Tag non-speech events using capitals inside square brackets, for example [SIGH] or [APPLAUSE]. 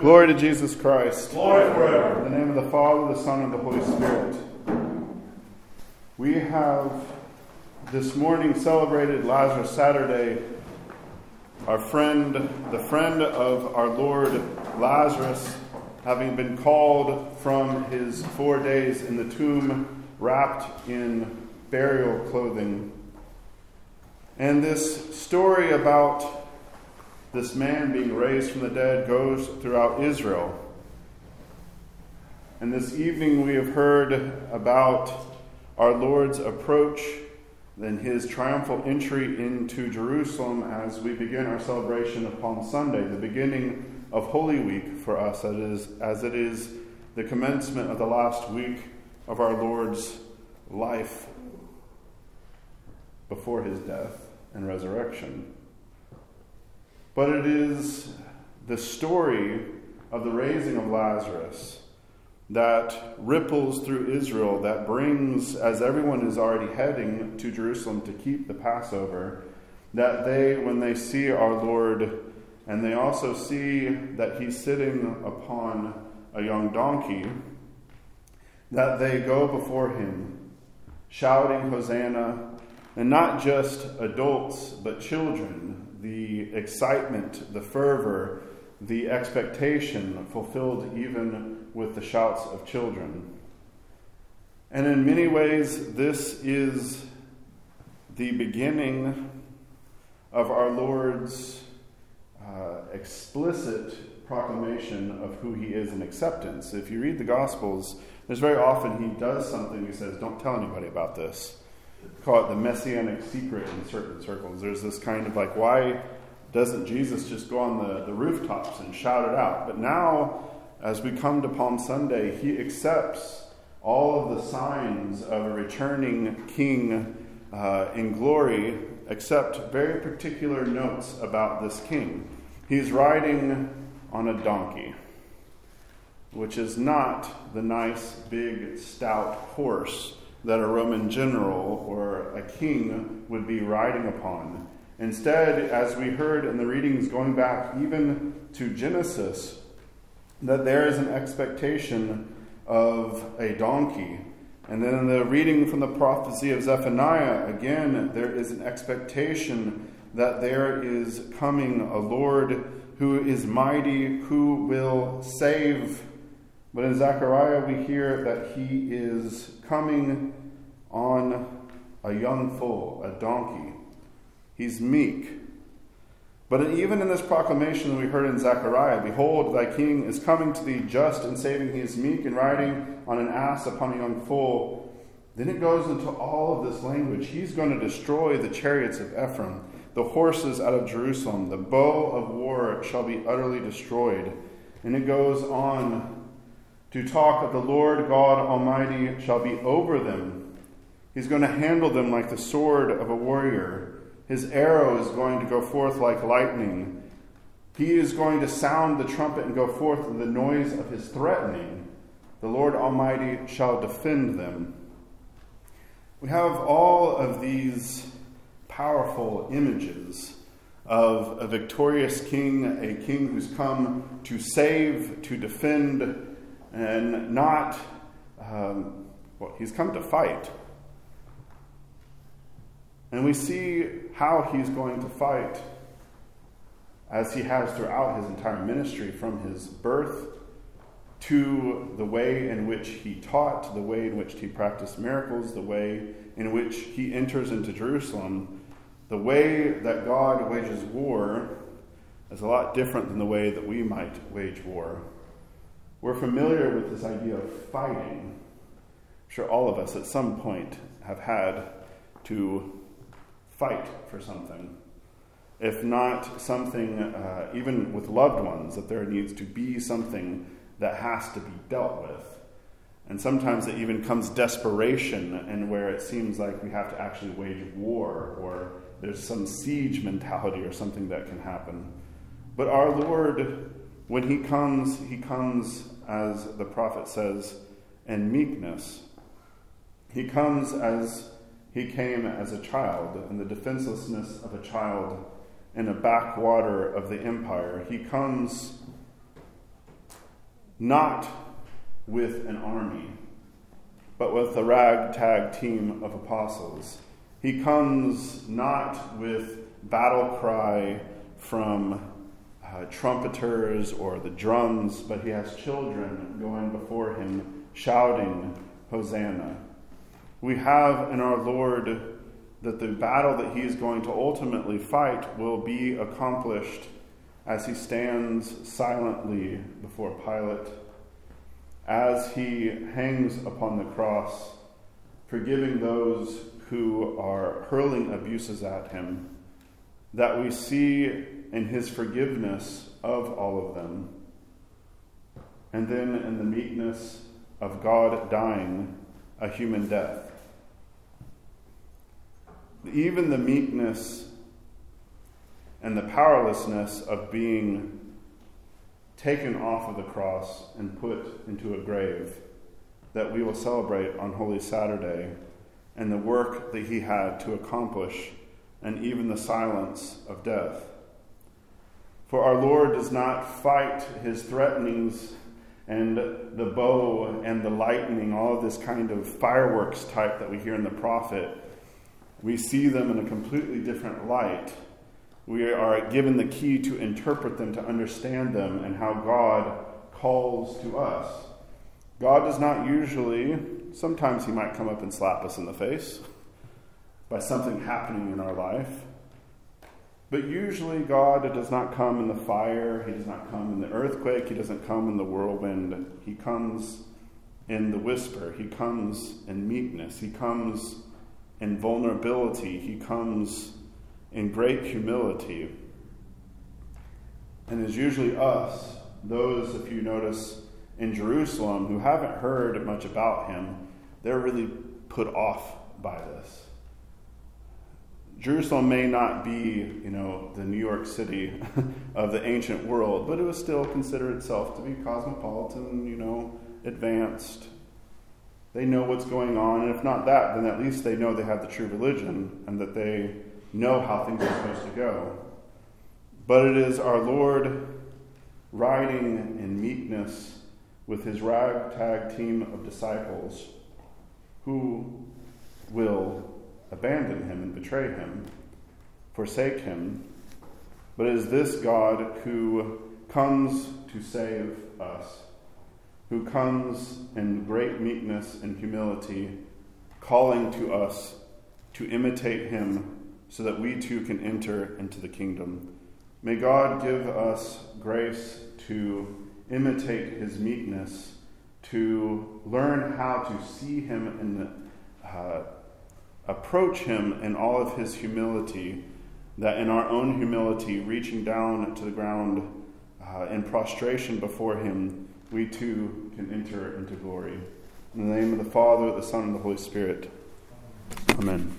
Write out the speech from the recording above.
Glory to Jesus Christ. Glory forever. In the name of the Father, the Son, and the Holy Spirit. We have this morning celebrated Lazarus Saturday. Our friend, the friend of our Lord Lazarus, having been called from his four days in the tomb, wrapped in burial clothing. And this story about this man being raised from the dead goes throughout Israel. And this evening we have heard about our Lord's approach and his triumphal entry into Jerusalem as we begin our celebration of Palm Sunday, the beginning of Holy Week for us, as it is the commencement of the last week of our Lord's life before his death and resurrection. But it is the story of the raising of Lazarus that ripples through Israel, that brings, as everyone is already heading to Jerusalem to keep the Passover, that they, when they see our Lord, and they also see that he's sitting upon a young donkey, that they go before him, shouting Hosanna, and not just adults, but children, the excitement, the fervor, the expectation fulfilled even with the shouts of children. And in many ways, this is the beginning of our Lord's uh, explicit proclamation of who he is in acceptance. If you read the Gospels, there's very often he does something, he says, Don't tell anybody about this call it the messianic secret in certain circles. There's this kind of like, why doesn't Jesus just go on the, the rooftops and shout it out? But now, as we come to Palm Sunday, he accepts all of the signs of a returning king uh, in glory, except very particular notes about this king. He's riding on a donkey, which is not the nice, big, stout horse that a Roman general or a king would be riding upon. Instead, as we heard in the readings going back even to Genesis, that there is an expectation of a donkey. And then in the reading from the prophecy of Zephaniah, again, there is an expectation that there is coming a Lord who is mighty, who will save but in Zechariah, we hear that he is coming on a young foal, a donkey. He's meek. But even in this proclamation we heard in Zechariah, Behold, thy king is coming to thee just and saving. He is meek and riding on an ass upon a young foal. Then it goes into all of this language. He's going to destroy the chariots of Ephraim, the horses out of Jerusalem. The bow of war shall be utterly destroyed. And it goes on to talk of the Lord God Almighty shall be over them. He's going to handle them like the sword of a warrior. His arrow is going to go forth like lightning. He is going to sound the trumpet and go forth with the noise of his threatening. The Lord Almighty shall defend them. We have all of these powerful images of a victorious king, a king who's come to save, to defend, and not, um, well, he's come to fight. And we see how he's going to fight as he has throughout his entire ministry from his birth to the way in which he taught, the way in which he practiced miracles, the way in which he enters into Jerusalem. The way that God wages war is a lot different than the way that we might wage war. We're familiar with this idea of fighting. I'm sure all of us at some point have had to fight for something. If not something, uh, even with loved ones, that there needs to be something that has to be dealt with. And sometimes it even comes desperation, and where it seems like we have to actually wage war, or there's some siege mentality or something that can happen. But our Lord when he comes, he comes, as the prophet says, in meekness. He comes as he came as a child, in the defenselessness of a child in a backwater of the empire. He comes not with an army, but with a ragtag team of apostles. He comes not with battle cry from uh, trumpeters or the drums, but he has children going before him shouting, Hosanna. We have in our Lord that the battle that he is going to ultimately fight will be accomplished as he stands silently before Pilate, as he hangs upon the cross, forgiving those who are hurling abuses at him, that we see in his forgiveness of all of them, and then in the meekness of God dying a human death. Even the meekness and the powerlessness of being taken off of the cross and put into a grave that we will celebrate on Holy Saturday, and the work that he had to accomplish, and even the silence of death. For our Lord does not fight his threatenings and the bow and the lightning, all of this kind of fireworks type that we hear in the prophet. We see them in a completely different light we are given the key to interpret them, to understand them, and how God calls to us. God does not usually, sometimes He might come up and slap us in the face by something happening in our life. But usually, God does not come in the fire, He does not come in the earthquake, He doesn't come in the whirlwind. He comes in the whisper, He comes in meekness, He comes in vulnerability, He comes in great humility. And it's usually us, those, if you notice, in Jerusalem who haven't heard much about him, they're really put off by this. Jerusalem may not be, you know, the New York City [LAUGHS] of the ancient world, but it was still considered itself to be cosmopolitan, you know, advanced. They know what's going on, and if not that, then at least they know they have the true religion and that they know how things are supposed to go. But it is our Lord riding in meekness with his ragtag team of disciples who will abandon him and betray him, forsake him. But it is this God who comes to save us, who comes in great meekness and humility, calling to us to imitate him so that we too can enter into the kingdom. May God give us grace to imitate his meekness, to learn how to see him and uh, approach him in all of his humility, that in our own humility, reaching down to the ground uh, in prostration before him, we too can enter into glory. In the name of the Father, the Son, and the Holy Spirit. Amen.